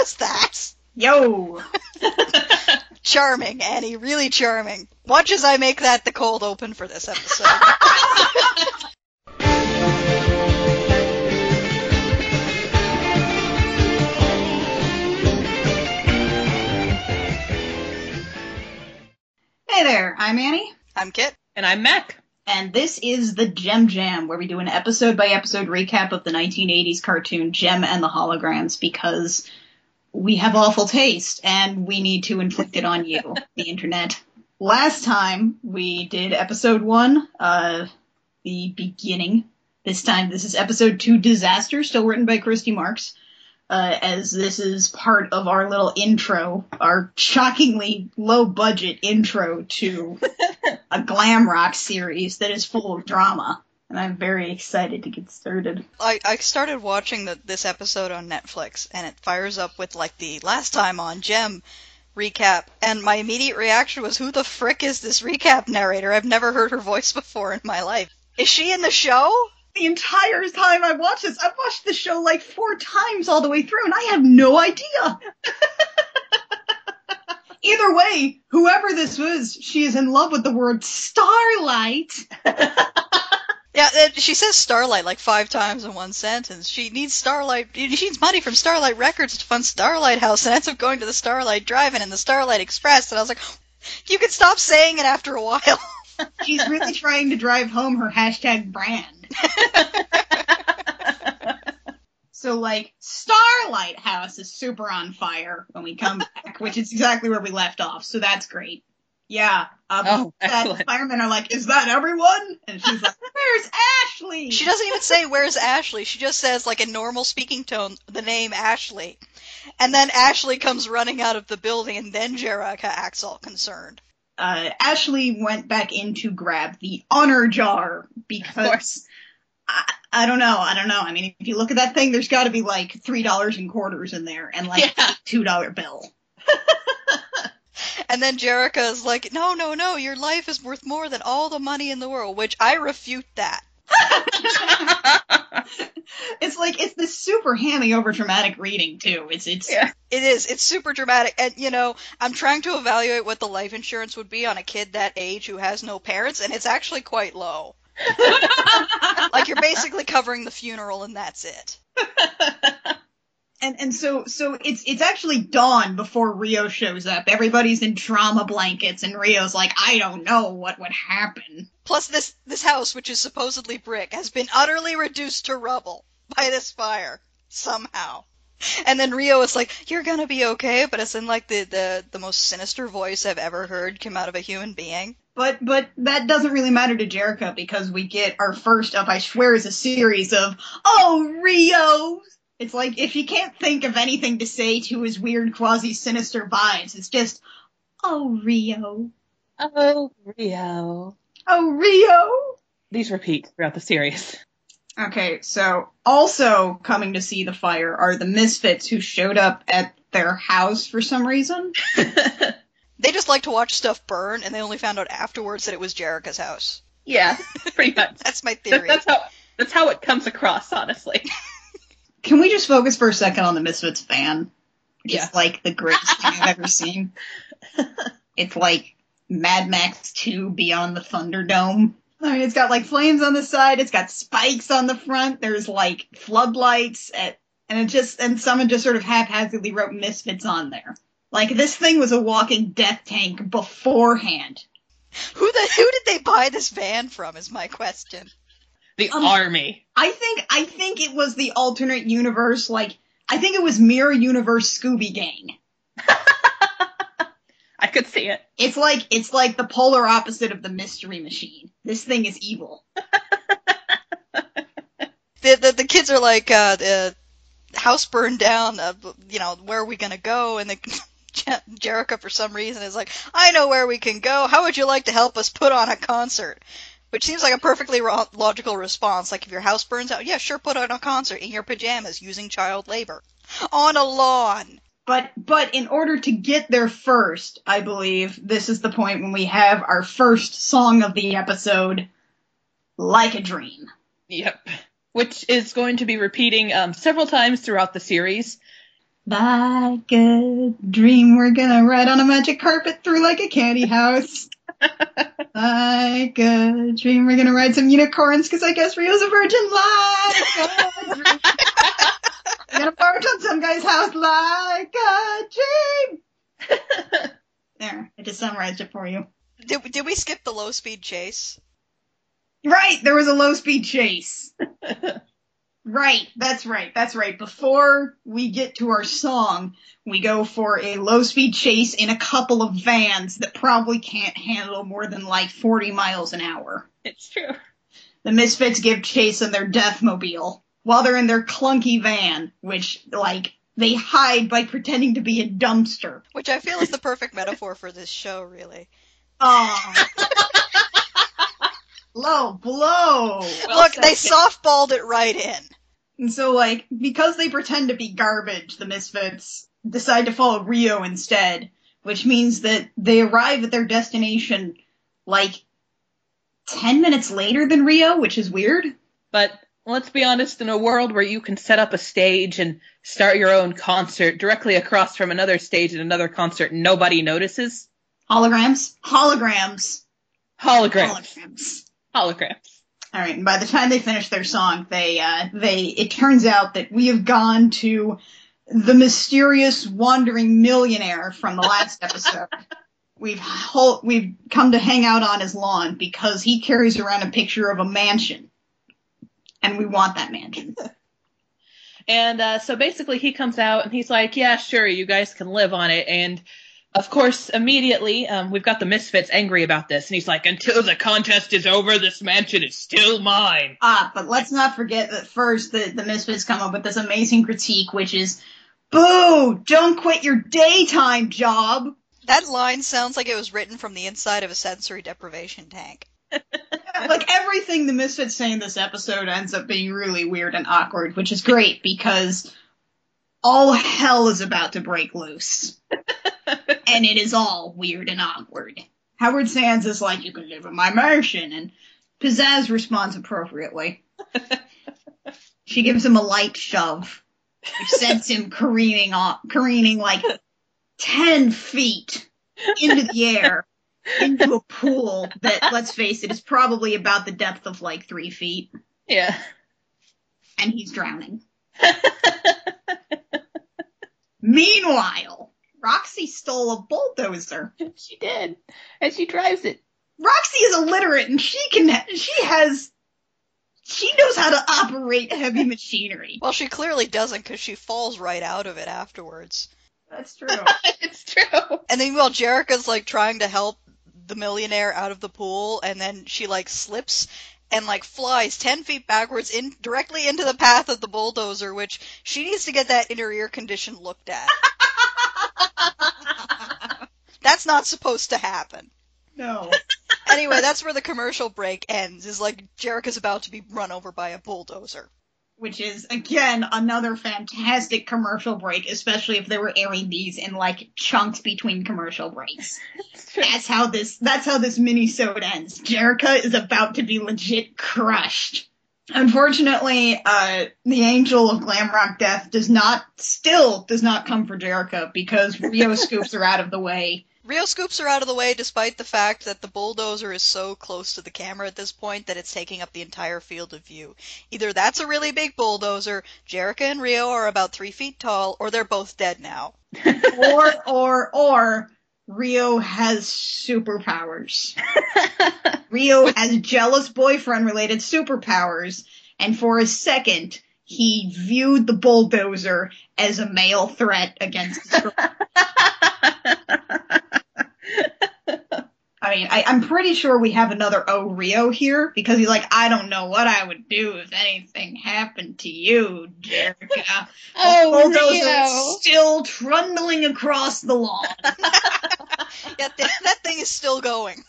was that? Yo! Charming, Annie, really charming. Watch as I make that the cold open for this episode. Hey there, I'm Annie, I'm Kit. And I'm Mac. and this is the Jem Jam, where we do an episode by episode recap of the 1980s cartoon Jem and the Holograms because we have awful taste and we need to inflict it on you, the internet. Last time we did episode one, uh, the beginning. This time, this is episode two, Disaster, still written by Christy Marx. Uh, as this is part of our little intro, our shockingly low budget intro to a glam rock series that is full of drama. And I'm very excited to get started. I, I started watching the, this episode on Netflix, and it fires up with like the last time on Jem recap, and my immediate reaction was, "Who the frick is this recap narrator? I've never heard her voice before in my life. Is she in the show?" The entire time I watched this, I've watched the show like four times all the way through, and I have no idea. Either way, whoever this was, she is in love with the word starlight. Yeah, uh, she says Starlight like five times in one sentence. She needs Starlight. She needs money from Starlight Records to fund Starlight House, and ends up going to the Starlight Drive-In and the Starlight Express. And I was like, you could stop saying it after a while. She's really trying to drive home her hashtag brand. So like Starlight House is super on fire when we come back, which is exactly where we left off. So that's great. Yeah. Um, Oh, that excellent. firemen are like, "Is that everyone?" And she's like, "Where's Ashley?" She doesn't even say where's Ashley. She just says like in normal speaking tone the name Ashley. And then Ashley comes running out of the building and then Jerrica acts all concerned. Uh, Ashley went back in to grab the honor jar because course. I, I don't know. I don't know. I mean, if you look at that thing, there's got to be like three dollars in quarters in there and like Yeah. a two dollar bill. And then Jerrica is like, no, no, no, your life is worth more than all the money in the world, which I refute that. it's like it's this super hammy over dramatic reading too. It's it's Yeah. It is. It's super dramatic. And, you know, I'm trying to evaluate what the life insurance would be on a kid that age who has no parents, and it's actually quite low. Like, you're basically covering the funeral, and that's it. And and so so it's it's actually dawn before Rio shows up. Everybody's in trauma blankets, and Rio's like, I don't know what would happen. Plus, this, this house, which is supposedly brick, has been utterly reduced to rubble by this fire. Somehow. And then Rio is like, you're gonna be okay, but it's in, like, the, the, the most sinister voice I've ever heard come out of a human being. But but that doesn't really matter to Jerrica because we get our first up, I swear, is a series of Oh Rio. It's like if you can't think of anything to say to his weird quasi sinister vibes, it's just Oh Rio. oh, Rio. Oh Rio. These repeat throughout the series. Okay, so also coming to see the fire are the misfits who showed up at their house for some reason. They just like to watch stuff burn, and they only found out afterwards that it was Jerrica's house. yeah, pretty much. That's my That- theory. that's how that's how it comes across, honestly. Can we just focus for a second on the Misfits van? It's Yeah. like the greatest thing I've ever seen. It's like Mad Max 2 Beyond the Thunderdome. I mean, it's got like flames on the side, it's got spikes on the front, there's like floodlights, at, and it just, and someone just sort of haphazardly wrote Misfits on there. Like, this thing was a walking death tank beforehand. Who the who did they buy this van from? Is my question. The Um, army. I think, I think it was the alternate universe, like, I think it was Mirror Universe Scooby Gang. I could see it. It's like it's like the polar opposite of the mystery machine. This thing is evil. The the, the kids are like, uh, the house burned down. Uh, you know, where are we gonna go? And the Je- Jerrica, for some reason, is like, I know where we can go. How would you like to help us put on a concert? Which seems like a perfectly ro- logical response. Like, if your house burns out, yeah, sure, put on a concert in your pajamas using child labor on a lawn. But but in order to get there first, I believe this is the point when we have our first song of the episode, "Like a Dream." Yep. Which is going to be repeating um, several times throughout the series. Like a dream, we're gonna ride on a magic carpet through like a candy house. like a dream, we're gonna ride some unicorns because I guess Rio's a virgin. Like a gonna barge on some guy's house like a dream. There, I just summarized it for you. Did did we skip the low speed chase? Right, there was a low speed chase. Right, that's right, that's right. Before we get to our song, we go for a low speed chase in a couple of vans that probably can't handle more than like 40 miles an hour. It's true. The Misfits give chase in their Deathmobile while they're in their clunky van, which, like, they hide by pretending to be a dumpster. Which I feel is the perfect metaphor for this show, really. Oh. Low blow. Well Look, said, they softballed it right in. And so, like, because they pretend to be garbage, the Misfits decide to follow Rio instead, which means that they arrive at their destination, like, 10 minutes later than Rio, which is weird. But let's be honest, in a world where you can set up a stage and start your own concert directly across from another stage and another concert, nobody notices. Holograms? Holograms. Holograms. Holograms. Holograms. All right, and by the time they finish their song, they uh, they it turns out that we have gone to the mysterious wandering millionaire from the last episode. We've we've come to hang out on his lawn because he carries around a picture of a mansion, and we want that mansion. And uh, so basically, he comes out and he's like, "Yeah, sure, you guys can live on it." And of course, immediately, um, we've got the Misfits angry about this, and he's like, "Until the contest is over, this mansion is still mine." Ah, but let's not forget that first the the Misfits come up with this amazing critique, which is, "Boo! Don't quit your daytime job." That line sounds like it was written from the inside of a sensory deprivation tank. like everything the Misfits say in this episode ends up being really weird and awkward, which is great because all hell is about to break loose. and it is all weird and awkward. Howard Sands is like, you can live in my mansion, and Pizzazz responds appropriately. she gives him a light shove, which sends him careening off, careening like 10 feet into the air into a pool that, let's face it, is probably about the depth of like three feet, Yeah. and he's drowning. Meanwhile, Roxy stole a bulldozer. she did, and she drives it. Roxy is illiterate, and she can, she has, she knows how to operate heavy machinery. Well, she clearly doesn't because she falls right out of it afterwards. That's true. it's true. And then while Jerrica's like trying to help the millionaire out of the pool, and then she like slips and like flies ten feet backwards in directly into the path of the bulldozer, which she needs to get that inner ear condition looked at. That's not supposed to happen. no. Anyway, that's where the commercial break ends. Is like Jerrica's about to be run over by a bulldozer. Which is, again, another fantastic commercial break, especially if they were airing these in like chunks between commercial breaks. That's how this that's how this mini-sode ends. Jerrica is about to be legit crushed. Unfortunately, uh, the angel of glam rock death does not still does not come for Jerrica because Rio scoops her out of the way. Rio scoops are out of the way despite the fact that the bulldozer is so close to the camera at this point that it's taking up the entire field of view. Either that's a really big bulldozer, Jerrica and Rio are about three feet tall, or they're both dead now. Or or or Rio has superpowers. Rio has jealous boyfriend related superpowers, and for a second, he viewed the bulldozer as a male threat against his. I mean, I, I'm pretty sure we have another O Rio here because he's like, I don't know what I would do if anything happened to you, Jerrica. oh, The bulldozer Rio. still trundling across the lawn. Yeah, th- that thing is still going.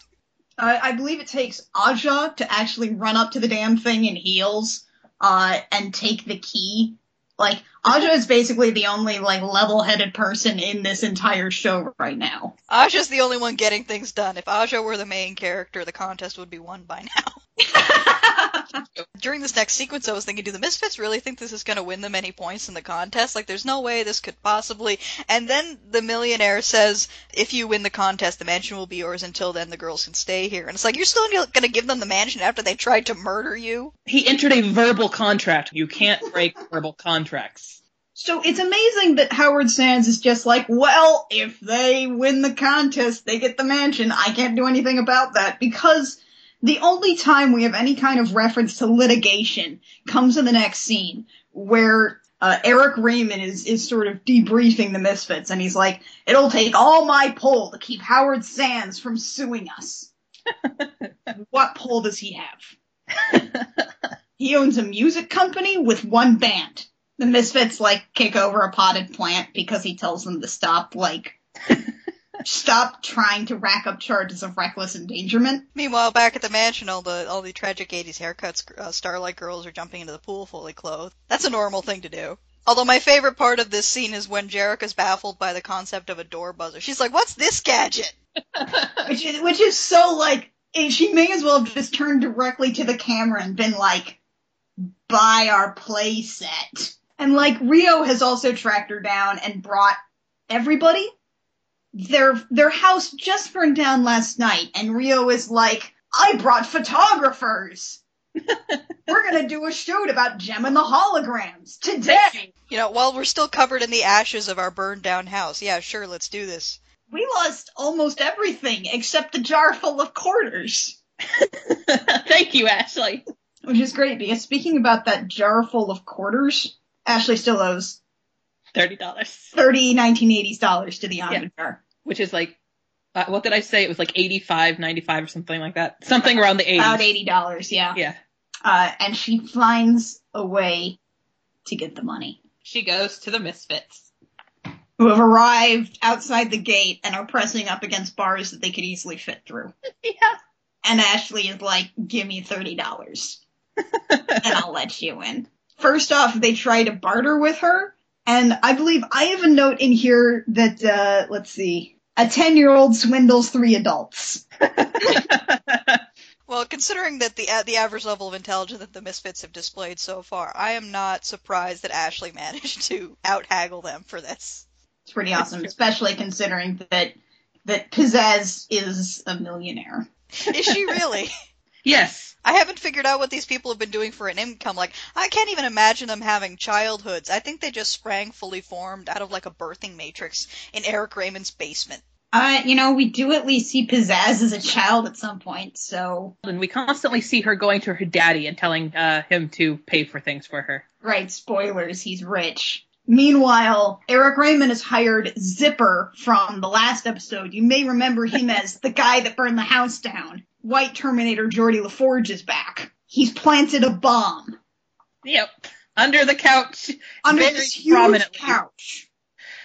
Uh, I believe it takes Aja to actually run up to the damn thing in heels uh, and take the key. Like Aja is basically the only like level-headed person in this entire show right now. Aja's the only one getting things done. If Aja were the main character, the contest would be won by now. During this next sequence, I was thinking, do the Misfits really think this is going to win them any points in the contest? Like, there's no way this could possibly. And then the millionaire says, if you win the contest, the mansion will be yours. Until then, the girls can stay here. And it's like, you're still going to give them the mansion after they tried to murder you? He entered a verbal contract. You can't break verbal contracts. So it's amazing that Howard Sands is just like, well, if they win the contest, they get the mansion. I can't do anything about that because the only time we have any kind of reference to litigation comes in the next scene where uh, Eric Raymond is, is sort of debriefing the Misfits and he's like, it'll take all my pull to keep Howard Sands from suing us. what pull does he have? he owns a music company with one band. The Misfits like kick over a potted plant because he tells them to stop like stop trying to rack up charges of reckless endangerment. Meanwhile, back at the mansion, all the all the tragic '80s haircuts, uh, Starlight girls are jumping into the pool fully clothed. That's a normal thing to do. Although my favorite part of this scene is when Jerrica's baffled by the concept of a door buzzer. She's like, "What's this gadget?" which is which is so like she may as well have just turned directly to the camera and been like, "Buy our playset." And like Rio has also tracked her down and brought everybody. Their their house just burned down last night, and Rio is like, I brought photographers. we're gonna do a shoot about Jem and the holograms today. You know, while we're still covered in the ashes of our burned down house. Yeah, sure, let's do this. We lost almost everything except the jar full of quarters. Thank you, Ashley. Which is great because speaking about that jar full of quarters, Ashley still owes thirty dollars, thirty 1980s dollars to the Ivan yeah. which is like, uh, what did I say? It was like 85, 95 or something like that. Something around the 80s. About eighty dollars, yeah. Yeah. Uh, and she finds a way to get the money. She goes to the Misfits. Who have arrived outside the gate and are pressing up against bars that they could easily fit through. yeah. And Ashley is like, give me $30 and I'll let you in. First off, they try to barter with her, and I believe I have a note in here that uh, let's see, a ten-year-old swindles three adults. well, considering that the uh, the average level of intelligence that the Misfits have displayed so far, I am not surprised that Ashley managed to out haggle them for this. It's pretty awesome, especially considering that that Pizzazz is a millionaire. Is she really? yes. I haven't figured out what these people have been doing for an income. Like, I can't even imagine them having childhoods. I think they just sprang fully formed out of like a birthing matrix in Eric Raymond's basement. Uh, you know, we do at least see Pizzazz as a child at some point, so. And we constantly see her going to her daddy and telling uh, him to pay for things for her. Right, spoilers, he's rich. Meanwhile, Eric Raymond has hired Zipper from the last episode. You may remember him as the guy that burned the house down. White Terminator Geordi LaForge is back. He's planted a bomb. Yep. Under the couch. Under this huge couch.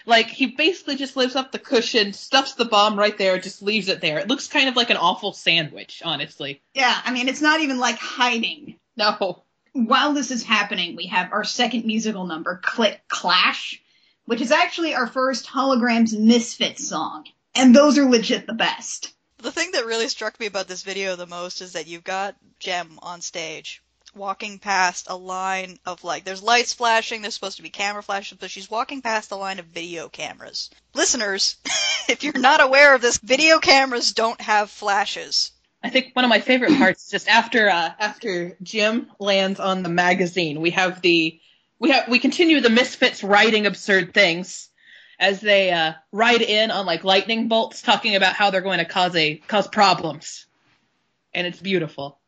Like, he basically just lifts up the cushion, stuffs the bomb right there, just leaves it there. It looks kind of like an awful sandwich, honestly. Yeah, I mean, it's not even like hiding. No. While this is happening, we have our second musical number, Click Clash, which is actually our first Holograms Misfit song. And those are legit the best. The thing that really struck me about this video the most is that you've got Jem on stage walking past a line of like there's lights flashing, there's supposed to be camera flashes, but she's walking past a line of video cameras. Listeners, if you're not aware of this, video cameras don't have flashes. I think one of my favorite parts is just after uh, after Jem lands on the magazine, we have the we have we continue the misfits writing absurd things as they uh, ride in on like lightning bolts, talking about how they're going to cause a cause problems, and it's beautiful.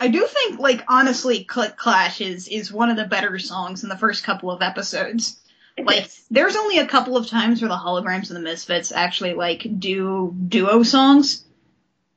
I do think, like honestly, Click Clash is is one of the better songs in the first couple of episodes. Like, there's only a couple of times where the holograms and the Misfits actually like do duo songs,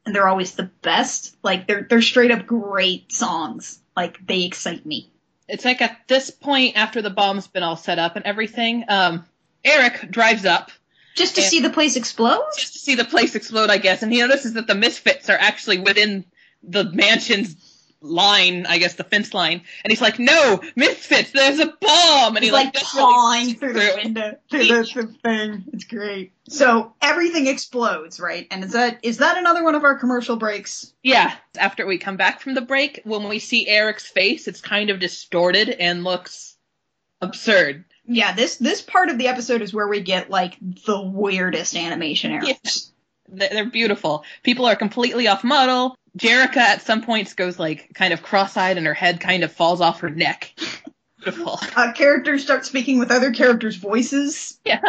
and they're always the best. Like, they're they're straight up great songs. Like, they excite me. It's like at this point, after the bomb's been all set up and everything, um, Eric drives up. Just to see the place explode? Just to see the place explode, I guess. And he notices that the misfits are actually within the mansion's line, I guess the fence line, and he's like, "No, misfits, there's a bomb!" And He's he like desperately pawing reaches through the window through the thing. It's great. So everything explodes, right? And is that is that another one of our commercial breaks? Yeah. After we come back from the break, when we see Eric's face, it's kind of distorted and looks absurd. Yeah, this this part of the episode is where we get like the weirdest animation errors. They- They're beautiful. People are completely off model. Jerrica at some points goes like kind of cross-eyed and her head kind of falls off her neck. Beautiful. Uh, characters start speaking with other characters' voices. Yeah.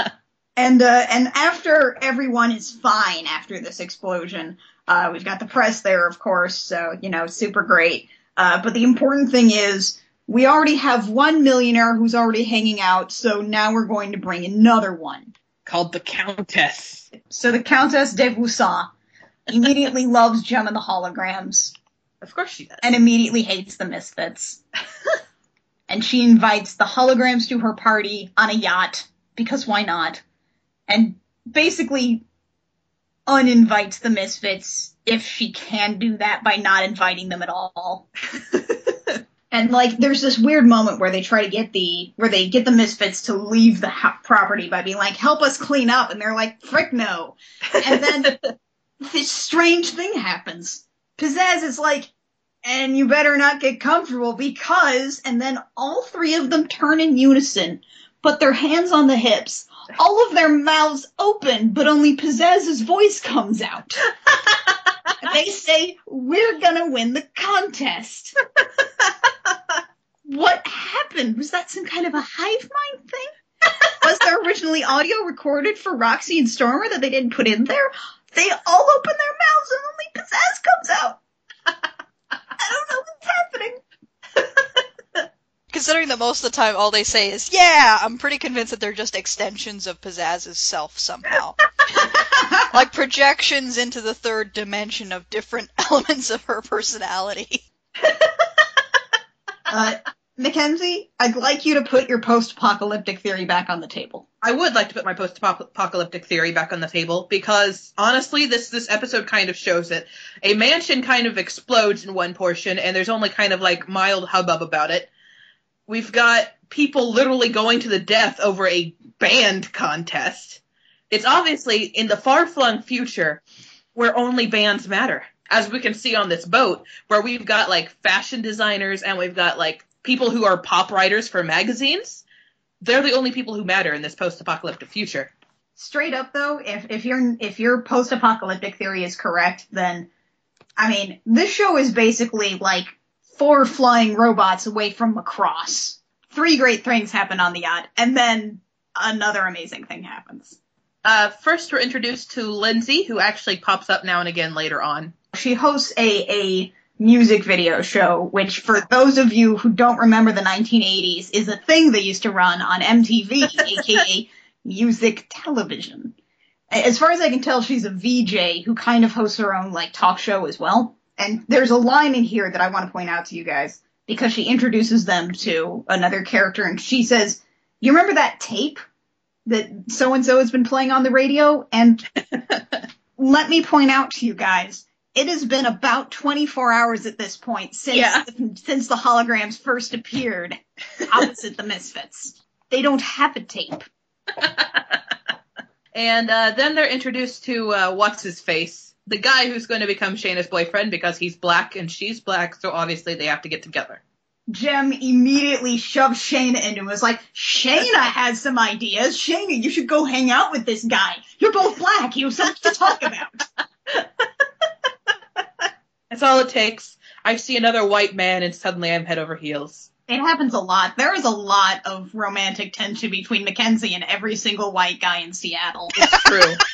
And uh, and after everyone is fine after this explosion, uh, we've got the press there, of course. So you know, super great. Uh, but the important thing is we already have one millionaire who's already hanging out. So now we're going to bring another one. Called the Countess. So the Countess de Voussaint immediately loves Jem and the holograms Of course she does. and immediately hates the Misfits. and she invites the holograms to her party on a yacht because why not? And basically uninvites the Misfits if she can do that by not inviting them at all. and like there's this weird moment where they try to get the where they get the Misfits to leave the ho- property by being like help us clean up and they're like frick no. And then this strange thing happens. Pizzazz is like and you better not get comfortable because, and then all three of them turn in unison, put their hands on the hips, all of their mouths open, but only Pizzazz's voice comes out. they say, we're gonna win the contest. what happened? Was that some kind of a hive mind thing? Was there originally audio recorded for Roxy and Stormer that they didn't put in there? They all open their mouths and only Pizzazz comes out. I don't know what's happening. Considering that most of the time all they say is, yeah, I'm pretty convinced that they're just extensions of Pizzazz's self somehow. like projections into the third dimension of different elements of her personality. Uh, Mackenzie, I'd like you to put your post-apocalyptic theory back on the table. I would like to put my post-apocalyptic theory back on the table because honestly, this this episode kind of shows it. A mansion kind of explodes in one portion, and there's only kind of like mild hubbub about it. We've got people literally going to the death over a band contest. It's obviously in the far-flung future where only bands matter, as we can see on this boat, where we've got like fashion designers and we've got like people who are pop writers for magazines they're the only people who matter in this post-apocalyptic future. Straight up though, if if your if your post-apocalyptic theory is correct, then I mean, this show is basically like four flying robots away from Macross. Three great things happen on the yacht, and then another amazing thing happens. Uh, first, we're introduced to Lindsay, who actually pops up now and again later on. She hosts a a music video show, which for those of you who don't remember the 1980s is a thing they used to run on MTV, aka music television. As far as I can tell, she's a VJ who kind of hosts her own like talk show as well. And there's a line in here that I want to point out to you guys because she introduces them to another character and she says, "You remember that tape that so and so has been playing on the radio?" And let me point out to you guys, it has been about 24 hours at this point since Yeah. since the holograms first appeared opposite the Misfits. They don't have a tape. And uh, then they're introduced to uh, what's his face, the guy who's going to become Shana's boyfriend because he's black and she's black, so obviously they have to get together. Jem immediately shoves Shana into him. Was like, Shana has some ideas. Shana, you should go hang out with this guy. You're both black. You have something to talk about. That's all it takes. I see another white man and suddenly I'm head over heels. It happens a lot. There is a lot of romantic tension between Mackenzie and every single white guy in Seattle. It's true.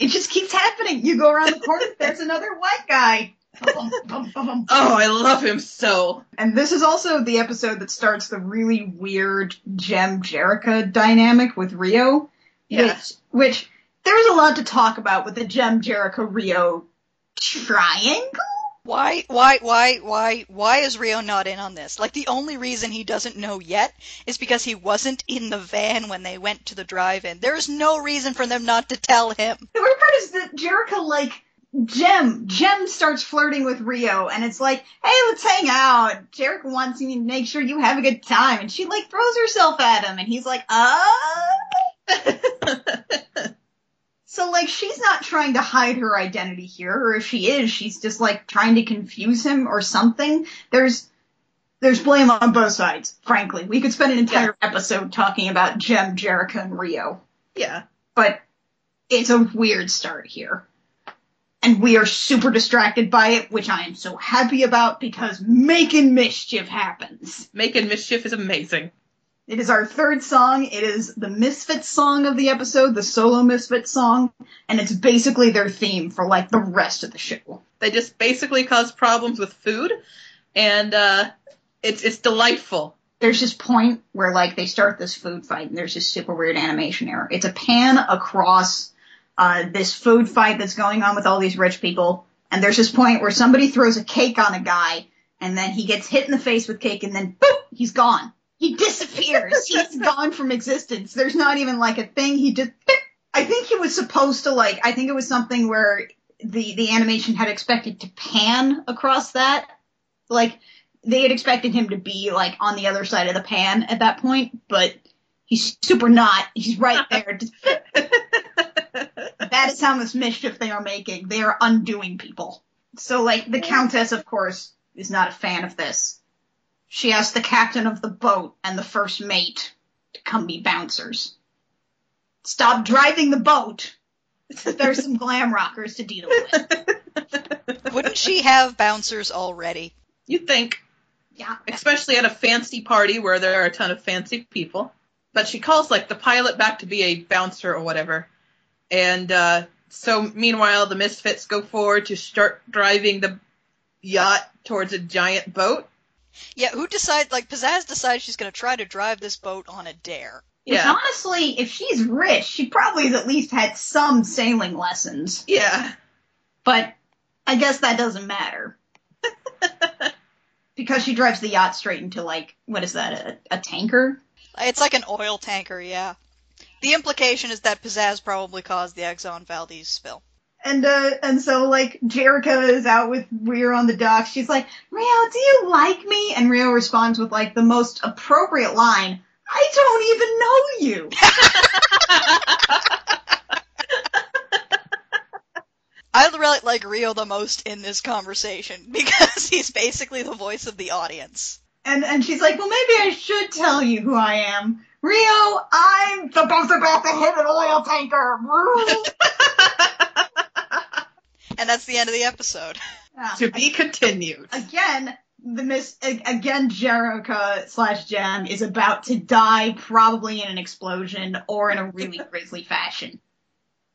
It just keeps happening. You go around the corner, there's another white guy. Oh, I love him so. And this is also the episode that starts the really weird Jem Jerrica dynamic with Rio. Yeah. Which, which there's a lot to talk about with the Jem Jerrica Rio triangle. Why, why, why, why, why is Rio not in on this? Like, the only reason he doesn't know yet is because he wasn't in the van when they went to the drive-in. There's no reason for them not to tell him. The weird part is that Jerrica, like, Jem, Jem starts flirting with Rio, and it's like, hey, let's hang out. Jerrica wants you to make sure you have a good time, and she like throws herself at him, and he's like, uh. So like she's not trying to hide her identity here, or if she is, she's just like trying to confuse him or something. There's there's blame on both sides, frankly. We could spend an entire episode talking about Jem, Jerrica, and Rio. yeah. But it's a weird start here. And we are super distracted by it, which I am so happy about because making mischief happens. Making mischief is amazing. It is our third song. It is the Misfits song of the episode, the solo Misfits song, and it's basically their theme for like the rest of the show. They just basically cause problems with food, and uh, it's it's delightful. There's this point where like they start this food fight and there's this super weird animation error. It's a pan across uh, this food fight that's going on with all these rich people, and there's this point where somebody throws a cake on a guy, and then he gets hit in the face with cake, and then boop, he's gone. He disappears. He's gone from existence. There's not even like a thing. He just. I think he was supposed to like. I think it was something where the the animation had expected to pan across that. Like they had expected him to be like on the other side of the pan at that point, but he's super not. He's right there. That is how much mischief they are making. They are undoing people. So like the countess, of course, is not a fan of this. She asked the captain of the boat and the first mate to come be bouncers. Stop driving the boat. There's some glam rockers to deal with. Wouldn't she have bouncers already? You'd think, Yeah. especially at a fancy party where there are a ton of fancy people. But she calls like the pilot back to be a bouncer or whatever. And uh, so meanwhile, the misfits go forward to start driving the yacht towards a giant boat. Yeah, who decides? Like Pizzazz decides she's going to try to drive this boat on a dare. Which Yeah, honestly, if she's rich, she probably has at least had some sailing lessons. yeah. But I guess that doesn't matter. because she drives the yacht straight into like what is that, a, a tanker? It's like an oil tanker, yeah. The implication is that Pizzazz probably caused the Exxon Valdez spill. And uh and so like Jerrica is out with Rio on the dock. She's like, Rio, do you like me? And Rio responds with like the most appropriate line, I don't even know you. I really like Rio the most in this conversation because he's basically the voice of the audience. And and she's like, Well maybe I should tell you who I am. Rio, I'm the supposed about to hit an oil tanker. And that's the end of the episode. Yeah. to be continued. again, the miss again Jerrica slash Jem is about to die, probably in an explosion or in a really grisly fashion.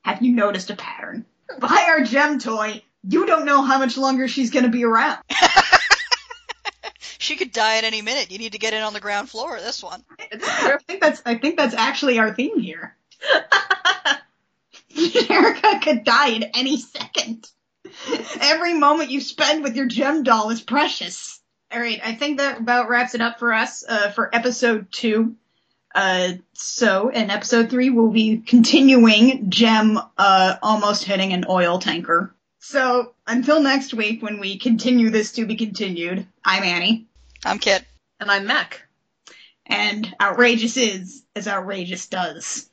Have you noticed a pattern? Buy our Jem toy. You don't know how much longer she's gonna be around. She could die at any minute. You need to get in on the ground floor this one. I think that's I think that's actually our theme here. Jerrica could die at any second. Every moment you spend with your Jem doll is precious. All right, I think that about wraps it up for us uh, for episode two. Uh, so in episode three, we'll be continuing Jem uh, almost hitting an oil tanker. So until next week, when we continue this to be continued, I'm Annie, I'm Kit. And I'm Mac. and outrageous is as outrageous does.